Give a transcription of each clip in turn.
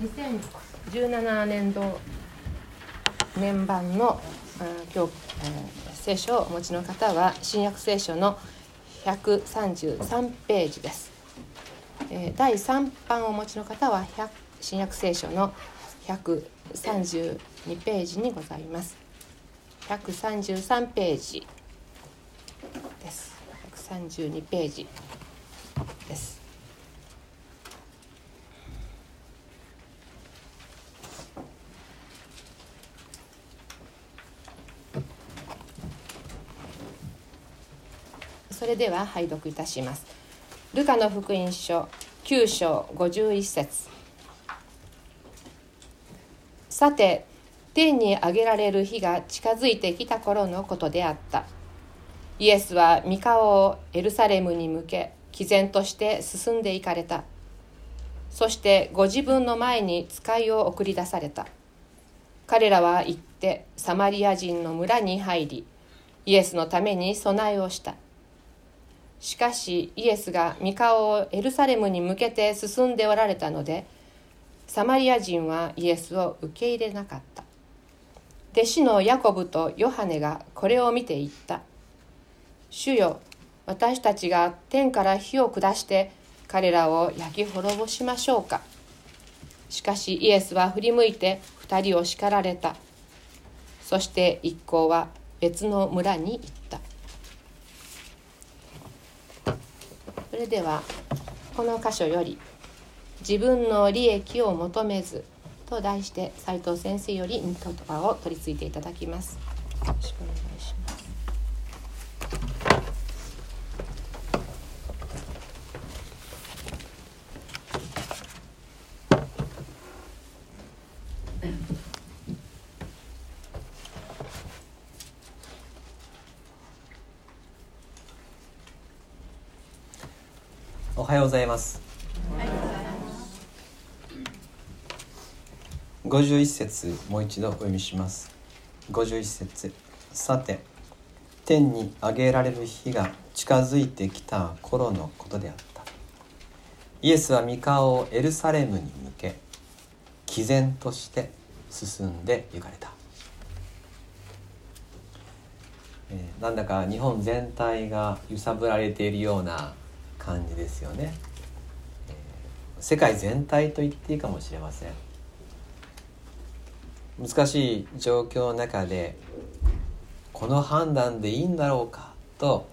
2017年度年版の今日、えー、聖書をお持ちの方は新約聖書の133ページです。えー、第3版をお持ちの方は新約聖書の132ページにございます。133ページです。132ページれでは拝読いたします。ルカの福音書9章51節。さて天に上げられる日が近づいてきた頃のことであった。イエスは三顔をエルサレムに向け毅然として進んでいかれた。そしてご自分の前に使いを送り出された。彼らは行ってサマリア人の村に入りイエスのために備えをした。しかしイエスが三顔をエルサレムに向けて進んでおられたのでサマリア人はイエスを受け入れなかった。弟子のヤコブとヨハネがこれを見て言った「主よ私たちが天から火を下して彼らを焼き滅ぼしましょうか」しかしイエスは振り向いて二人を叱られた。そして一行は別の村に行った。れではこの箇所より「自分の利益を求めず」と題して斉藤先生より御言葉を取り付いていただきます。よろしくお願いします。おはようございます。51節もう一度お読みします。51節さて天に上げられる日が近づいてきた頃のことであった。イエスは御顔をエルサレムに向け毅然として進んで行かれた、えー、なんだか日本全体が揺さぶられているような感じですよね、えー、世界全体と言っていいかもしれません。難しい状況の中でこの判断でいいんだろうかと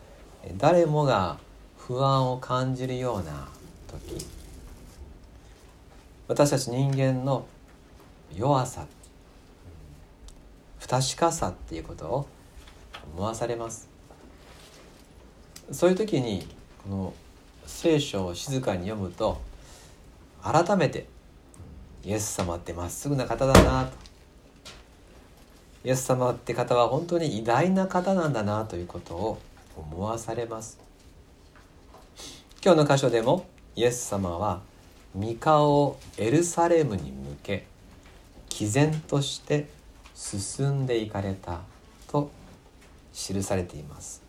誰もが不安を感じるような時。私たち人間の弱さ不確かさっていうことを思わされます。そういう時にこの聖書を静かに読むと改めてイエス様ってまっすぐな方だなと。イエス様って方は本当に偉大な方なんだなということを思わされます。今日の箇所でもイエス様は御顔をエルサレムに向け毅然として進んでいかれたと記されています。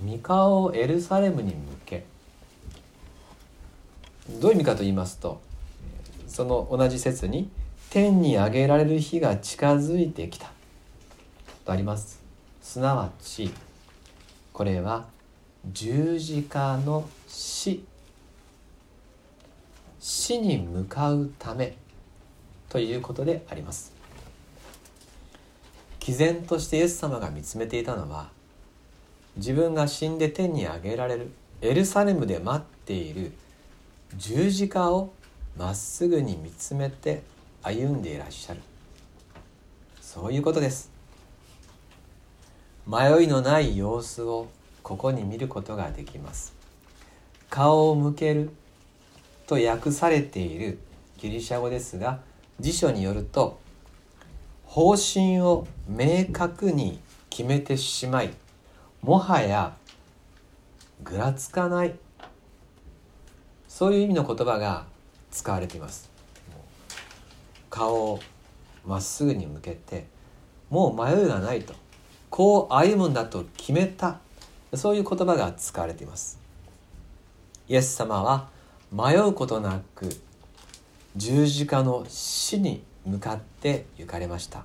三顔をエルサレムに向け。どういう意味かと言いますとその同じ説に「天に上げられる日が近づいてきた」とあります。すなわちこれは十字架の死。死に向かうため。ということであります。毅然としてイエス様が見つめていたのは自分が死んで天に上げられる。エルサレムで待っている。十字架をまっすぐに見つめて歩んでいらっしゃる。そういうことです。迷いのない様子をここに見ることができます。顔を向けると訳されている。ギリシャ語ですが辞書によると方針を明確に決めてしまいもはやぐらつかない。そういう意味の言葉が使われています。顔をまっすぐに向けてもう迷いがないと。こう歩むんだと決めた。そういう言葉が使われています。イエス様は迷うことなく十字架の死に向かって行かれました。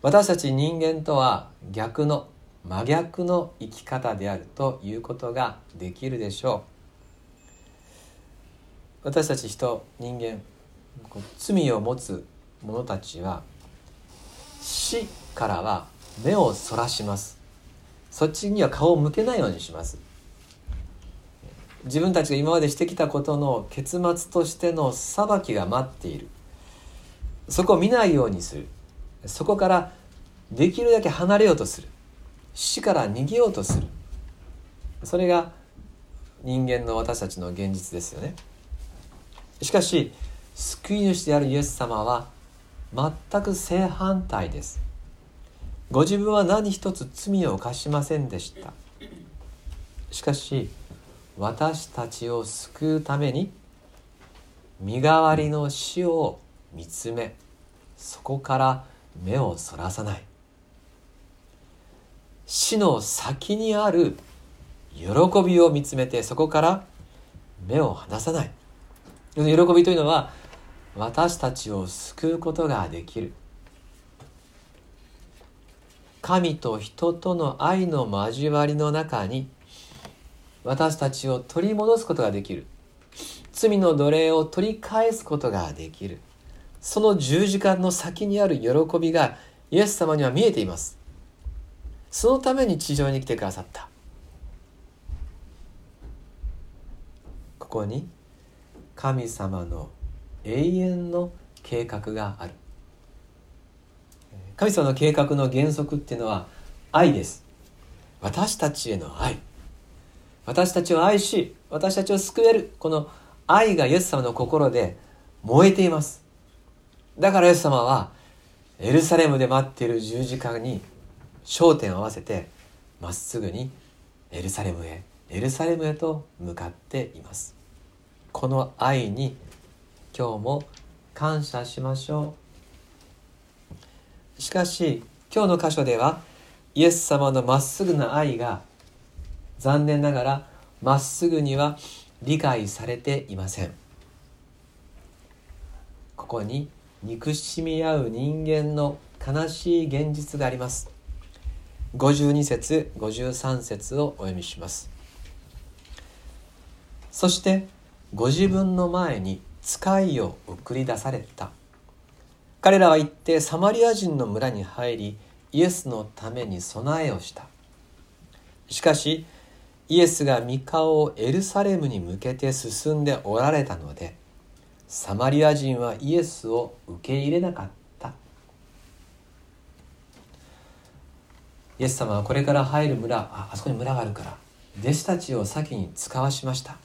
私たち人間とは逆の真逆の生き方であるということができるでしょう。私たち人人間罪を持つ者たちは死からは目をそらします。そっちには顔を向けないようにします。自分たちが今までしてきたことの結末としての裁きが待っている。そこを見ないようにする。そこからできるだけ離れようとする。死から逃げようとする。それが人間の私たちの現実ですよね。しかし救い主であるイエス様は全く正反対です。ご自分は何一つ罪を犯しませんでした。しかし私たちを救うために身代わりの死を見つめそこから目をそらさない。死の先にある喜びを見つめてそこから目を離さない。喜びというのは私たちを救うことができる。神と人との愛の交わりの中に私たちを取り戻すことができる。罪の奴隷を取り返すことができる。その十字架の先にある喜びがイエス様には見えています。そのために地上に来てくださった。ここに神様の永遠の計画がある。神様の計画の原則っていうのは愛です。私たちへの愛。私たちを愛し私たちを救えるこの愛がイエス様の心で燃えています。だからイエス様はエルサレムで待っている十字架に焦点を合わせてまっすぐにエルサレムへエルサレムへと向かっています。この愛に今日も感謝しましょう。しかし今日の箇所ではイエス様のまっすぐな愛が残念ながらまっすぐには理解されていません。ここに憎しみ合う人間の悲しい現実があります。52節53節をお読みします。そしてご自分の前に使いを送り出された。彼らは行ってサマリア人の村に入りイエスのために備えをした。しかしイエスが御顔をエルサレムに向けて進んでおられたのでサマリア人はイエスを受け入れなかった。イエス様はこれから入る村ああそこに村があるから弟子たちを先に使わしました、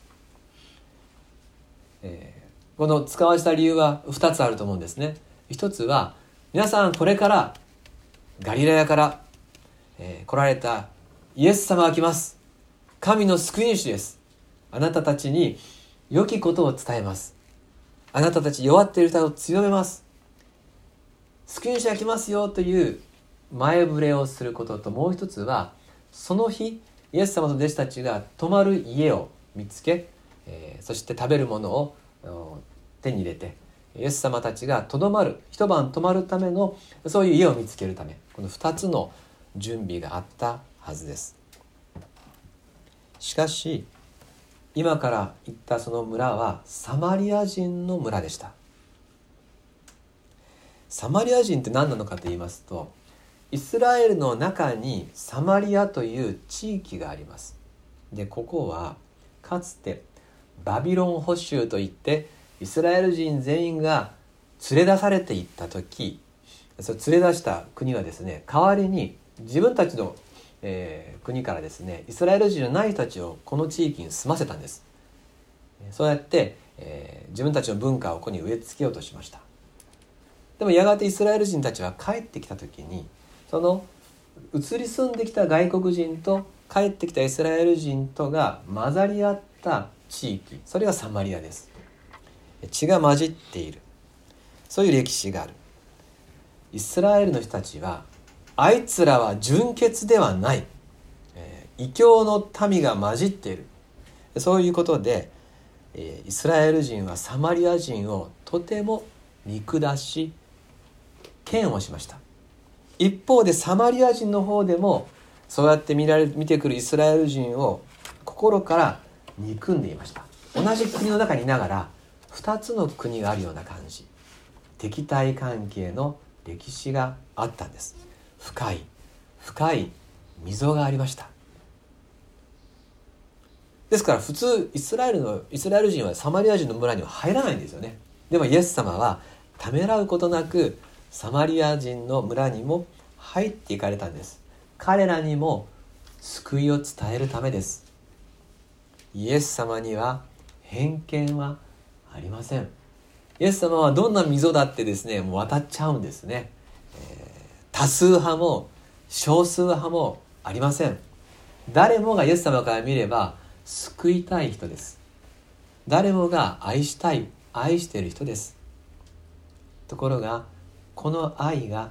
えー、この使わした理由は2つあると思うんですね。一つは皆さんこれからガリラヤから、えー、来られたイエス様が来ます。神の救い主です。あなたたちに良きことを伝えます。あなたたち弱っている人を強めます。救い主が来ますよという前触れをすることともう一つはその日イエス様と弟子たちが泊まる家を見つけ、えー、そして食べるものを手に入れてイエス様たちがとどまる一晩泊まるためのそういう家を見つけるため。この2つの準備があったはずです。しかし今から行ったその村はサマリア人の村でした。サマリア人って何なのかと言いますとイスラエルの中にサマリアという地域があります。でここはかつてバビロン捕囚といってイスラエル人全員が連れ出されていった時そ連れ出した国はですね代わりに自分たちの、えー、国からですねイスラエル人のない人たちをこの地域に住ませたんです。そうやって、えー、自分たちの文化をここに植え付けようとしました。でもやがてイスラエル人たちは帰ってきた時にその移り住んできた外国人と帰ってきたイスラエル人とが混ざり合った地域それがサマリアです。血が混じっている。そういう歴史がある。イスラエルの人たちはあいつらは純血ではない、えー、異教の民が混じっている。そういうことでえイスラエル人はサマリア人をとても見下し嫌悪しました。一方でサマリア人の方でもそうやって見られ見てくるイスラエル人を心から憎んでいました。同じ国の中にいながら2つの国があるような感じ。敵対関係の歴史があったんです。深い深い溝がありました。ですから普通イスラエルのイスラエル人はサマリア人の村には入らないんですよね。でもイエス様はためらうことなくサマリア人の村にも入っていかれたんです。彼らにも救いを伝えるためです。イエス様には偏見はありません。イエス様はどんな溝だってですねもう渡っちゃうんですね、多数派も少数派もありません。誰もがイエス様から見れば救いたい人です。誰もが愛したい愛している人です。ところがこの愛が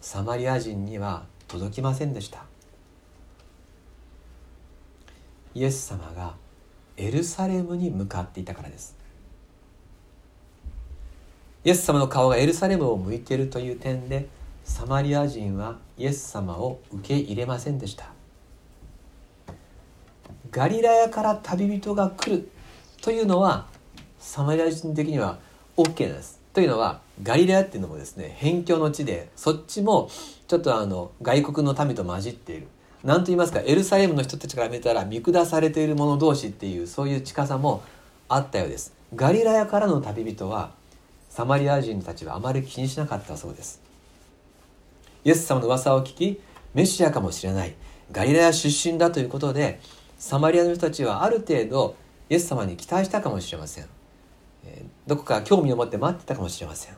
サマリア人には届きませんでした。イエス様がエルサレムに向かっていたからです。イエス様の顔がエルサレムを向いているという点でサマリア人はイエス様を受け入れませんでした。ガリラヤから旅人が来るというのはサマリア人的には OK なんです。というのはガリラヤっていうのもですね辺境の地でそっちもちょっとあの外国の民と混じっている。何と言いますかエルサレムの人たちから見たら見下されている者同士っていうそういう近さもあったようです。ガリラヤからの旅人はサマリア人たちはあまり気にしなかったそうです。イエス様の噂を聞きメシアかもしれないガリラヤ出身だということでサマリアの人たちはある程度イエス様に期待したかもしれません。どこか興味を持って待ってたかもしれません。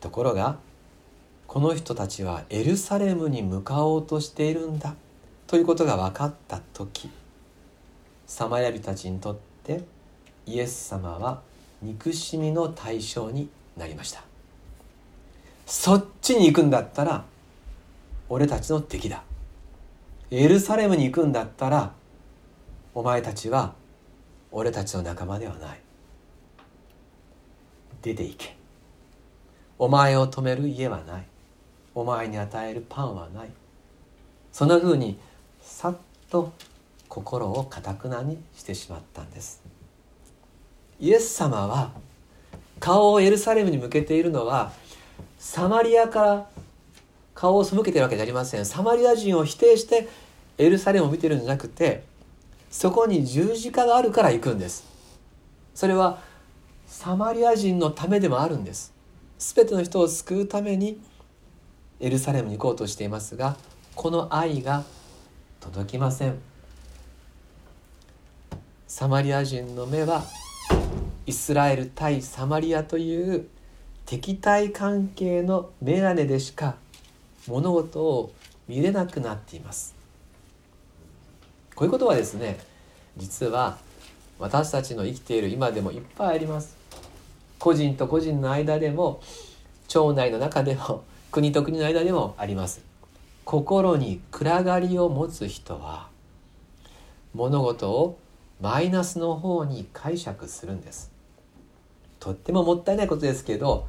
ところがこの人たちはエルサレムに向かおうとしているんだということが分かった時サマリア人たちにとってイエス様は憎しみの対象になりました。そっちに行くんだったら俺たちの敵だ。エルサレムに行くんだったらお前たちは俺たちの仲間ではない。出て行け。お前を止める家はない。お前に与えるパンはない。そんなふうにさっと心をかたくなにしてしまったんです。イエス様は顔をエルサレムに向けているのはサマリアから顔を背けてるわけじゃありません。サマリア人を否定してエルサレムを見てるんじゃなくてそこに十字架があるから行くんです。それはサマリア人のためでもあるんです。全ての人を救うためにエルサレムに行こうとしていますがこの愛が届きません。サマリア人の目はイスラエル対サマリアという敵対関係の眼鏡でしか物事を見れなくなっています。こういうことはですね実は私たちの生きている今でもいっぱいあります。個人と個人の間でも町内の中でも国と国の間でもあります。心に暗がりを持つ人は物事をマイナスの方に解釈するんです。とってももったいないことですけど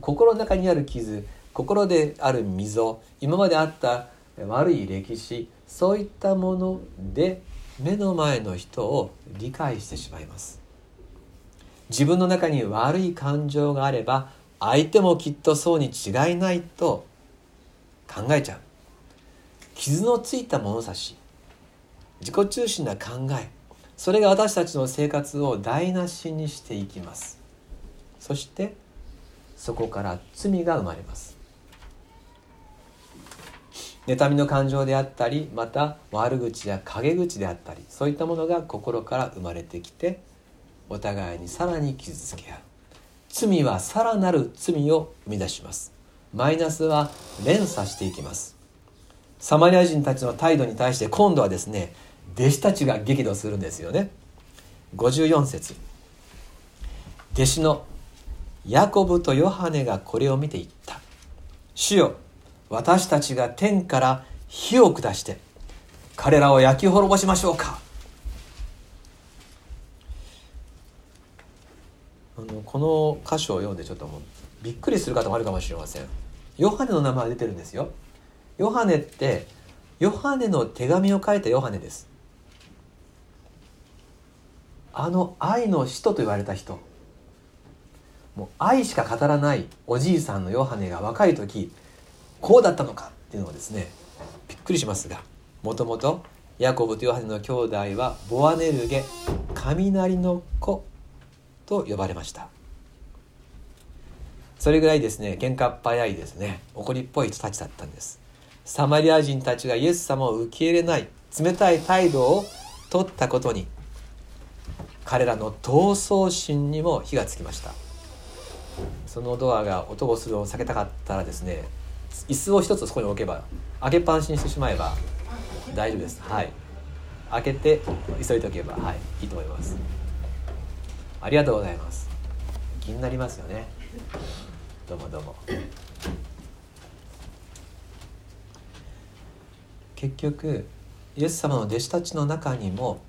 心の中にある傷心である溝今まであった悪い歴史そういったもので目の前の人を理解してしまいます。自分の中に悪い感情があれば相手もきっとそうに違いないと考えちゃう。傷のついた物差し自己中心な考えそれが私たちの生活を台無しにしていきます。そしてそこから罪が生まれます。妬みの感情であったりまた悪口や陰口であったりそういったものが心から生まれてきてお互いにさらに傷つけ合う。罪はさらなる罪を生み出します。マイナスは連鎖していきます。サマリア人たちの態度に対して今度はですね弟子たちが激怒するんですよね。54節。弟子のヤコブとヨハネがこれを見て言った。主よ私たちが天から火を下して彼らを焼き滅ぼしましょうか。あのこの箇所を読んでちょっともうびっくりする方もあるかもしれません。ヨハネの名前出てるんですよ。ヨハネってヨハネの手紙を書いたヨハネです。あの愛の使徒と言われた人。もう愛しか語らないおじいさんのヨハネが若い時こうだったのかっていうのをですねびっくりしますがもともとヤコブとヨハネの兄弟はボアネルゲ雷の子と呼ばれました。それぐらいですね喧嘩っ早いですね怒りっぽい人たちだったんです。サマリア人たちがイエス様を受け入れない冷たい態度を取ったことに彼らの闘争心にも火がつきました。そのドアが音をするを避けたかったらですね椅子を一つそこに置けば開けっぱなしにしてしまえば大丈夫です。はい。開けて急いでおけばはいいいと思います。ありがとうございます。気になりますよね。どうもどうも。結局イエス様の弟子たちの中にも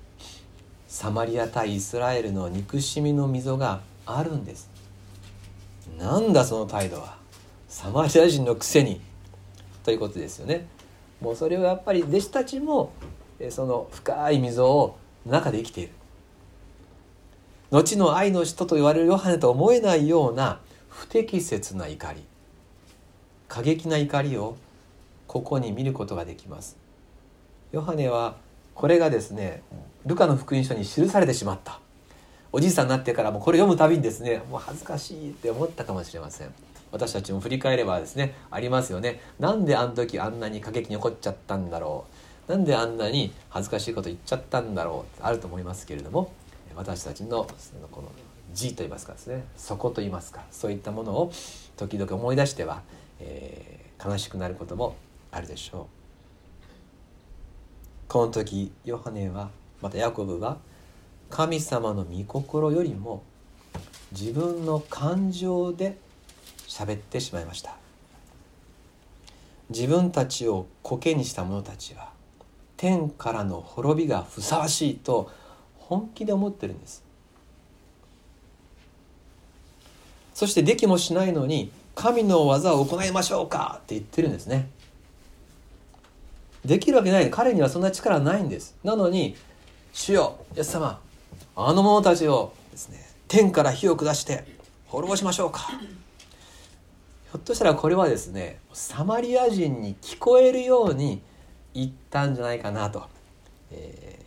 サマリア対イスラエルの憎しみの溝があるんです。なんだその態度は。サマリア人のくせに。ということですよね。もうそれをやっぱり弟子たちもその深い溝を中で生きている。後の愛の人と言われるヨハネと思えないような不適切な怒り。過激な怒りをここに見ることができます。ヨハネはこれがですねルカの福音書に記されてしまった。おじいさんになってからもこれ読むたびにですねもう恥ずかしいって思ったかもしれません。私たちも振り返ればですねありますよね。なんであの時あんなに過激に怒っちゃったんだろう。なんであんなに恥ずかしいこと言っちゃったんだろう。あると思いますけれども私たちのこの字といいますかですね底といいますかそういったものを時々思い出しては、えー、悲しくなることもあるでしょう。この時ヨハネはまたヤコブは神様の御心よりも自分の感情で喋ってしまいました。自分たちを苔にした者たちは天からの滅びがふさわしいと本気で思ってるんです。そしてできもしないのに神の技を行いましょうかって言ってるんですね。できるわけない。彼にはそんな力ないんです。なのに主よイエス様あの者たちをですね天から火を下して滅ぼしましょうか。ひょっとしたらこれはですねサマリア人に聞こえるように言ったんじゃないかなと、え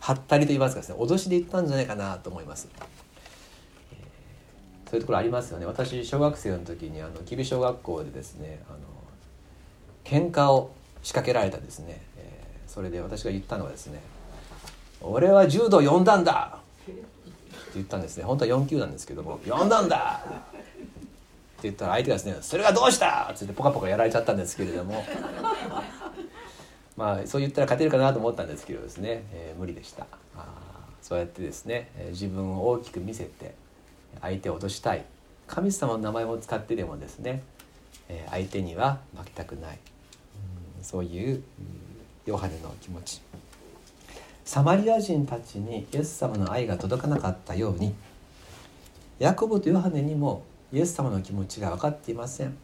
ー、はったりと言いますかですね脅しで言ったんじゃないかなと思います、そういうところありますよね。私小学生の時にあの吉備小学校でですねあの喧嘩を仕掛けられたですね、えー、それで私が言ったのはですね「俺は柔道呼んだ。んだ!」って言ったんですね。本当は4級なんですけども「呼んだ。んだ!」って言ったら相手がですね「それがどうした!」っつってポカポカやられちゃったんですけれども。まあそう言ったら勝てるかなと思ったんですけどですね、えー、無理でした。あそうやってですね自分を大きく見せて相手を脅したい。神様の名前を使ってでもですね相手には負けたくない。そういうヨハネの気持ち。サマリア人たちにイエス様の愛が届かなかったようにヤコブとヨハネにもイエス様の気持ちが分かっていません。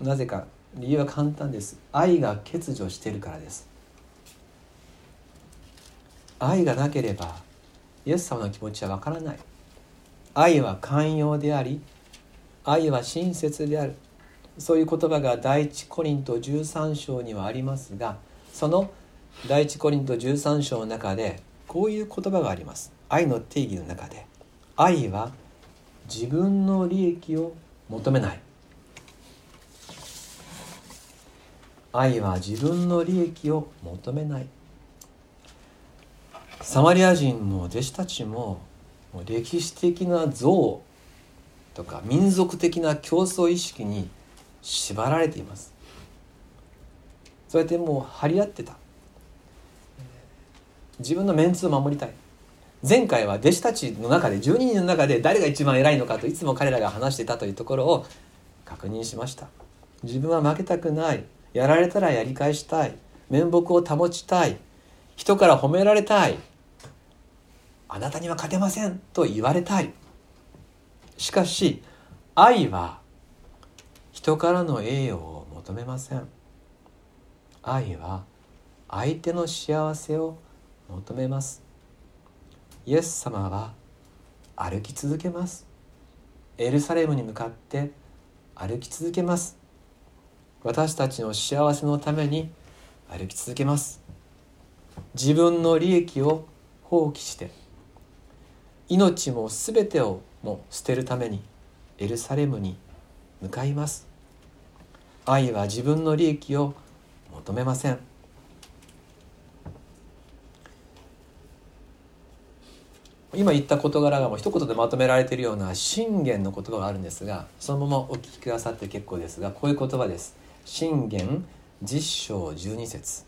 なぜか理由は簡単です。愛が欠如しているからです。愛がなければイエス様の気持ちは分からない。愛は寛容であり愛は親切である。そういう言葉が第一コリント13章にはありますがその第一コリント13章の中でこういう言葉があります。愛の定義の中で。愛は自分の利益を求めない。愛は自分の利益を求めない。サマリア人の弟子たちも歴史的な像とか民族的な競争意識に縛られています。そうやってもう張り合ってた。自分のメンツを守りたい。前回は弟子たちの中で12人の中で誰が一番偉いのかといつも彼らが話していたというところを確認しました。自分は負けたくない。やられたらやり返したい。面目を保ちたい。人から褒められたい。あなたには勝てません。と言われたい。しかし愛は人からの栄誉を求めません。愛は相手の幸せを求めます。イエス様は歩き続けます。エルサレムに向かって歩き続けます。私たちの幸せのために歩き続けます。自分の利益を放棄して命も全てをも捨てるためにエルサレムに向かいます。愛は自分の利益を求めません。今言った事柄がもう一言でまとめられているような信玄の言葉があるんですがそのままお聞きくださって結構ですがこういう言葉です。信玄実章12節。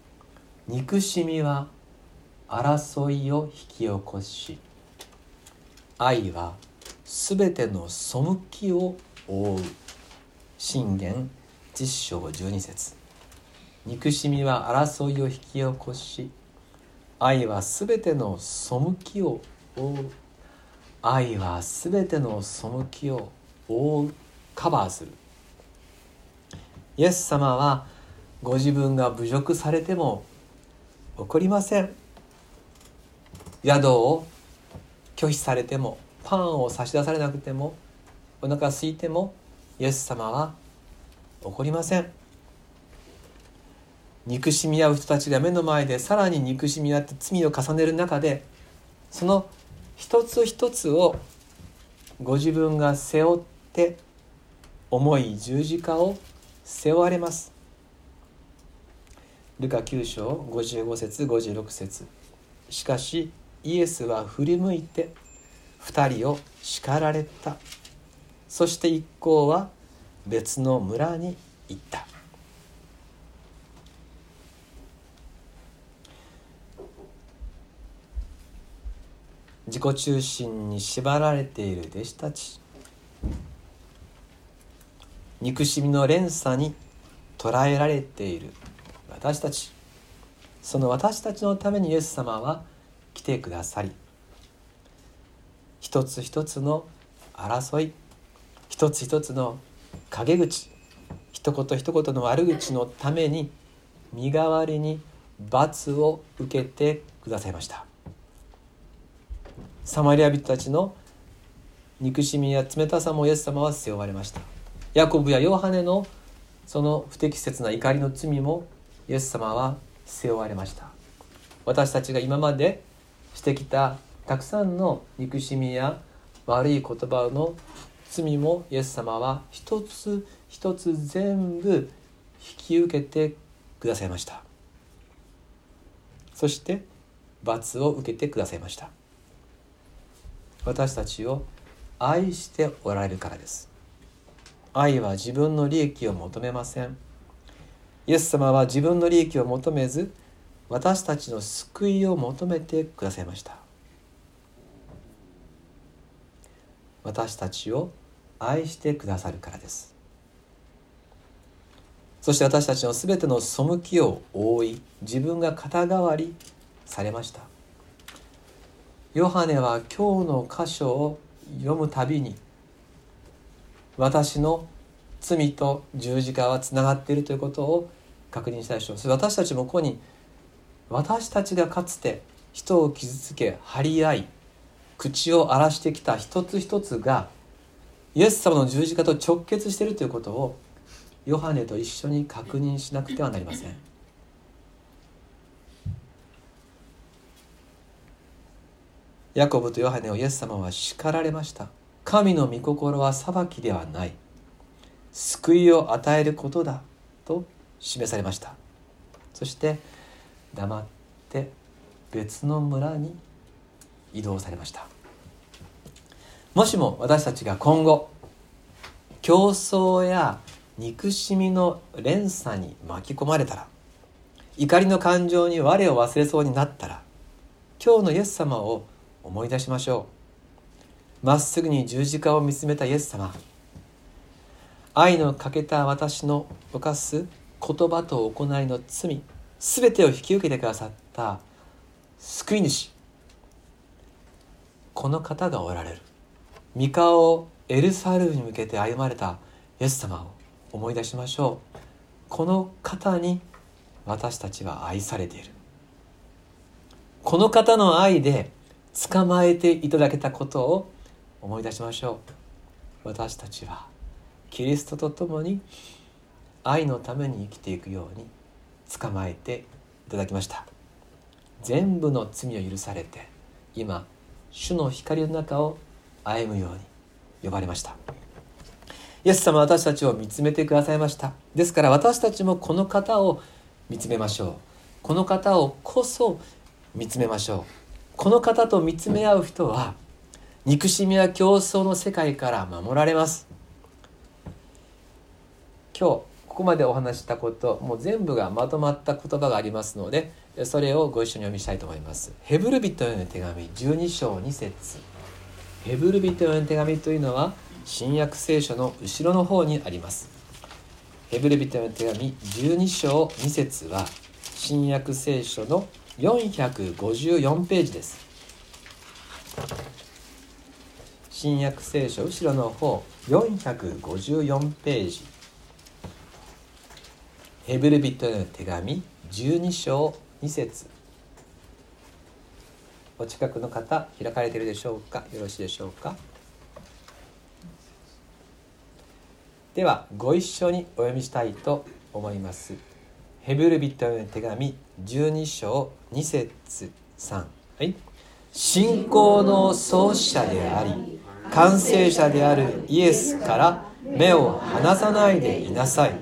憎しみは争いを引き起こし。愛はすべての背きを覆う。信玄実章12節。憎しみは争いを引き起こし。愛はすべての背きを覆う愛はすべての背きを覆う。カバーする。イエス様はご自分が侮辱されても怒りません。宿を拒否されてもパンを差し出されなくてもお腹空いてもイエス様は怒りません。憎しみ合う人たちが目の前でさらに憎しみ合って罪を重ねる中でその一つ一つをご自分が背負って重い十字架を背負われます。ルカ9章55節56節。しかしイエスは振り向いて2人を叱られた。そして一行は別の村に行った。自己中心に縛られている弟子たち。憎しみの連鎖に捉えられている私たち。その私たちのためにイエス様は来てくださり一つ一つの争い一つ一つの陰口一言一言の悪口のために身代わりに罰を受けてくださいました。サマリア人たちの憎しみや冷たさもイエス様は背負われました。ヤコブやヨハネのその不適切な怒りの罪もイエス様は背負われました。私たちが今までしてきたたくさんの憎しみや悪い言葉の罪もイエス様は一つ一つ全部引き受けてくださいました。そして罰を受けてくださいました。私たちを愛しておられるからです。愛は自分の利益を求めません。イエス様は自分の利益を求めず私たちの救いを求めてくださいました。私たちを愛してくださるからです。そして私たちの全ての背きを覆い自分が肩代わりされました。ヨハネは今日の箇所を読むたびに私の罪と十字架はつながっているということを確認したでしょうそれ私たちもここに私たちがかつて人を傷つけ張り合い口を荒らしてきた一つ一つがイエス様の十字架と直結しているということをヨハネと一緒に確認しなくてはなりません。ヤコブとヨハネをイエス様は叱られました。神の御心は裁きではない。救いを与えることだと示されました。そして黙って別の村に移動されました。もしも私たちが今後競争や憎しみの連鎖に巻き込まれたら怒りの感情に我を忘れそうになったら今日のイエス様を思い出しましょう。まっすぐに十字架を見つめたイエス様。愛の欠けた私の犯す言葉と行いの罪全てを引き受けてくださった救い主。この方がおられる。御顔をエルサレムに向けて歩まれたイエス様を思い出しましょう。この方に私たちは愛されている。この方の愛で捕まえていただけたことを思い出しましょう。私たちはキリストと共に愛のために生きていくように捕まえていただきました。全部の罪を許されて今主の光の中を歩むように呼ばれました。イエス様は私たちを見つめてくださいました。ですから私たちもこの方を見つめましょう。この方をこそ見つめましょう。この方と見つめ合う人は憎しみや競争の世界から守られます。今日ここまでお話したこともう全部がまとまった言葉がありますのでそれをご一緒に読みしたいと思います。ヘブル人への手紙12章2節。ヘブル人への手紙というのは新約聖書の後ろの方にあります。ヘブル人への手紙12章2節は新約聖書の454ページです。新約聖書後ろの方454ページ。ヘブル人への手紙12章2節。お近くの方開かれているでしょうか？よろしいでしょうか？ではご一緒にお読みしたいと思います。ヘブル人への手紙12章2節3はい。信仰の創始者であり完成者であるイエスから目を離さないでいなさい。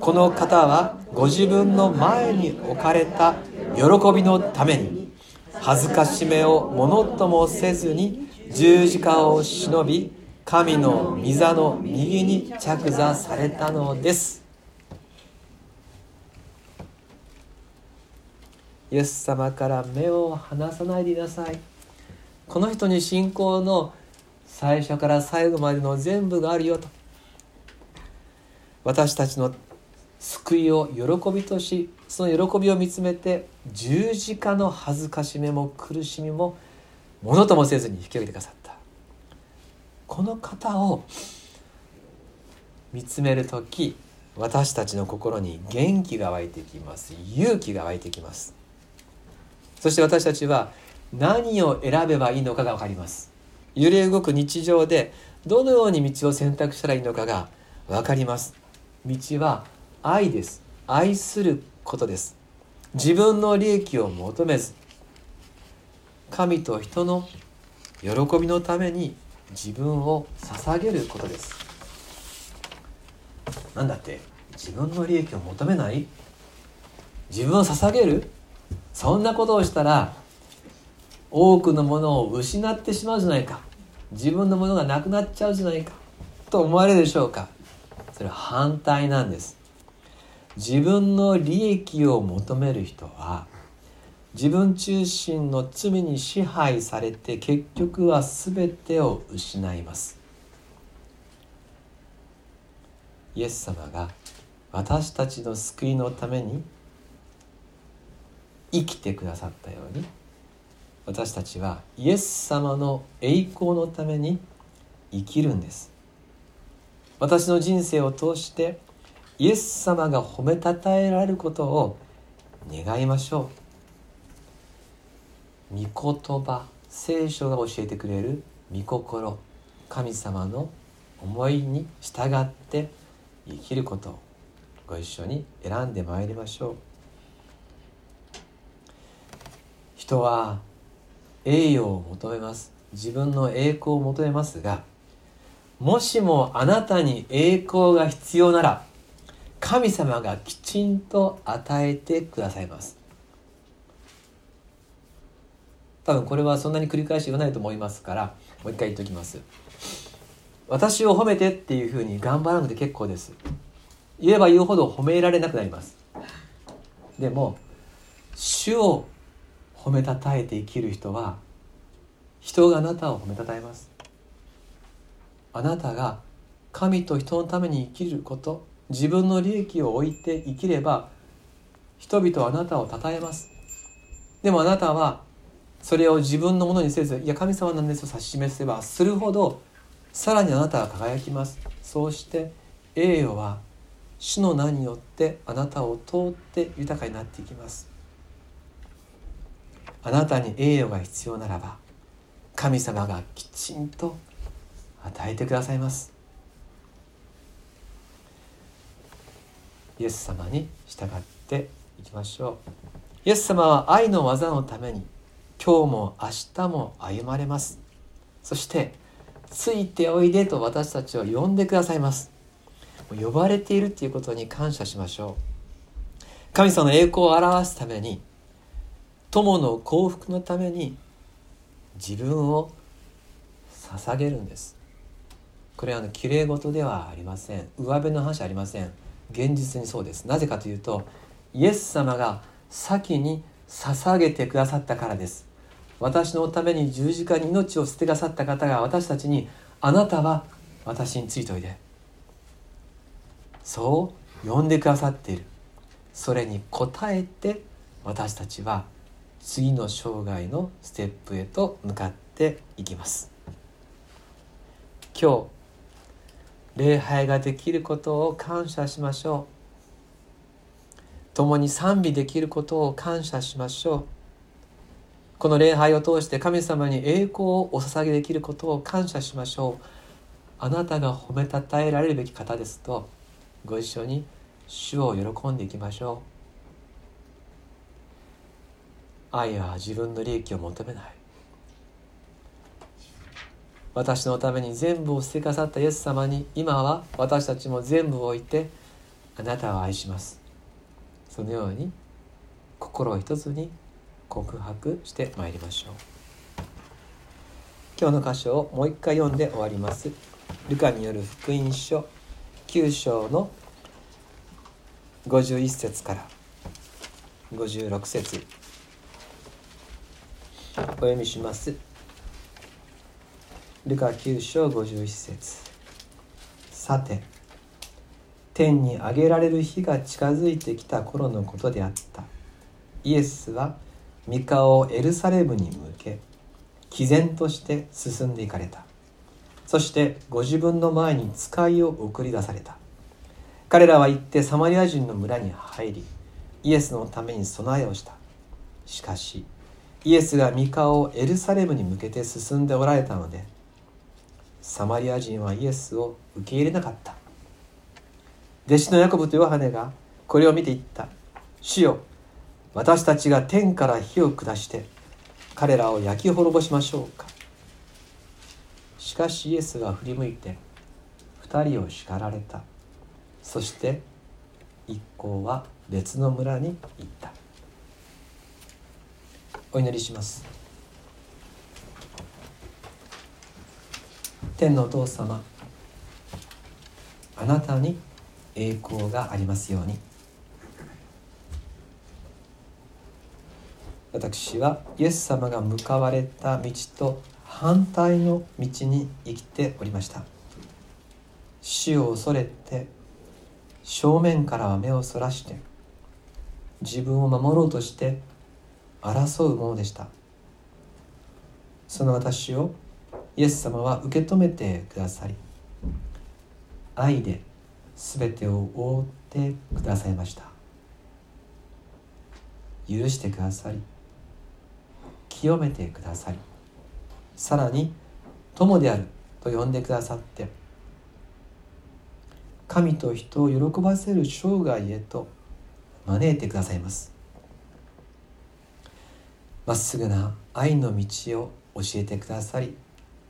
この方はご自分の前に置かれた喜びのために恥ずかしめをものともせずに十字架を忍び神の御座の右に着座されたのですイエス様から目を離さないでいなさい。この人に信仰の最初から最後までの全部があるよと。私たちの救いを喜びとしその喜びを見つめて十字架の恥ずかしめも苦しみもものともせずに引き上げてくださった。この方を見つめる時私たちの心に元気が湧いてきます。勇気が湧いてきます。そして私たちは何を選べばいいのかが分かります。揺れ動く日常でどのように道を選択したらいいのかが分かります。道は愛です。愛することです。自分の利益を求めず神と人の喜びのために自分を捧げることです。なんだって自分の利益を求めない？自分を捧げる？そんなことをしたら多くのものを失ってしまうじゃないか。自分のものがなくなっちゃうじゃないか。と思われるでしょうか。それは反対なんです。自分の利益を求める人は自分中心の罪に支配されて結局は全てを失います。イエス様が私たちの救いのために生きてくださったように私たちはイエス様の栄光のために生きるんです。私の人生を通してイエス様が褒めたたえられることを願いましょう。御言葉聖書が教えてくれる御心神様の思いに従って生きることをご一緒に選んでまいりましょう。人は栄誉を求めます。自分の栄光を求めますがもしもあなたに栄光が必要なら神様がきちんと与えてくださいます。多分これはそんなに繰り返し言わないと思いますからもう一回言っておきます。私を褒めてっていうふうに頑張らなくて結構です。言えば言うほど褒められなくなります。でも主を褒めたたえて生きる人は人があなたを褒めたたえます。あなたが神と人のために生きること自分の利益を置いて生きれば人々はあなたを称えます。でもあなたはそれを自分のものにせずいや神様なんですと指し示せばするほどさらにあなたは輝きます。そうして栄誉は主の名によってあなたを通って豊かになっていきます。あなたに栄誉が必要ならば神様がきちんと与えてくださいます。イエス様に従っていきましょう。イエス様は愛の技のために今日も明日も歩まれます。そしてついておいでと私たちを呼んでくださいます。呼ばれているということに感謝しましょう。神様の栄光を表すために友の幸福のために自分を捧げるんです。これはあのきれい事ではありません。上辺の話ありません。現実にそうです。なぜかというとイエス様が先に捧げてくださったからです。私のために十字架に命を捨ててくださった方が私たちにあなたは私についておいで。そう呼んでくださっている。それに応えて私たちは次の生涯のステップへと向かっていきます。今日礼拝ができることを感謝しましょう。共に賛美できることを感謝しましょう。この礼拝を通して神様に栄光をお捧げできることを感謝しましょう。あなたが褒めたたえられるべき方ですとご一緒に主を喜んでいきましょう。愛は自分の利益を求めない。私のために全部を捨てかさったイエス様に今は私たちも全部を置いてあなたを愛します。そのように心を一つに告白してまいりましょう。今日の箇所をもう一回読んで終わります。ルカによる福音書9章の51節から56節。お読みします。ルカ9章51節。さて天に上げられる日が近づいてきた頃のことであった。イエスは御顔をエルサレムに向け毅然として進んでいかれた。そしてご自分の前に使いを送り出された。彼らは行ってサマリア人の村に入りイエスのために備えをした。しかしイエスが御顔をエルサレムに向けて進んでおられたのでサマリア人はイエスを受け入れなかった。弟子のヤコブとヨハネがこれを見て言った。主よ私たちが天から火を下して彼らを焼き滅ぼしましょうか。しかしイエスは振り向いて2人を叱られた。そして一行は別の村に行った。お祈りします。天のお父様あなたに栄光がありますように。私はイエス様が向かわれた道と反対の道に生きておりました。死を恐れて正面からは目をそらして自分を守ろうとして争うものでした。その私をイエス様は受け止めてくださり愛で全てを覆ってくださいました。許してくださり清めてくださりさらに友であると呼んでくださって神と人を喜ばせる生涯へと招いてくださいます。まっすぐな愛の道を教えてくださり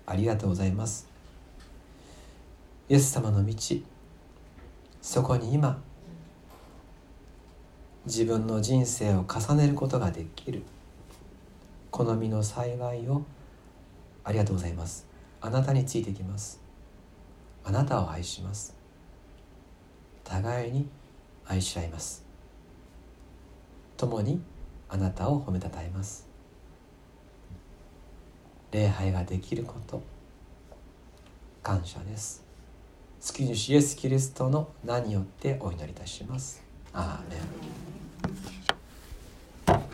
ありがとうございます。イエス様の道そこに今自分の人生を重ねることができる。好みの幸いをありがとうございます。あなたについてきます。あなたを愛します。互いに愛し合います。共にあなたを褒めたたえます。礼拝ができること。感謝です。月主イエス・キリストの名によってお祈りいたします。アーメン。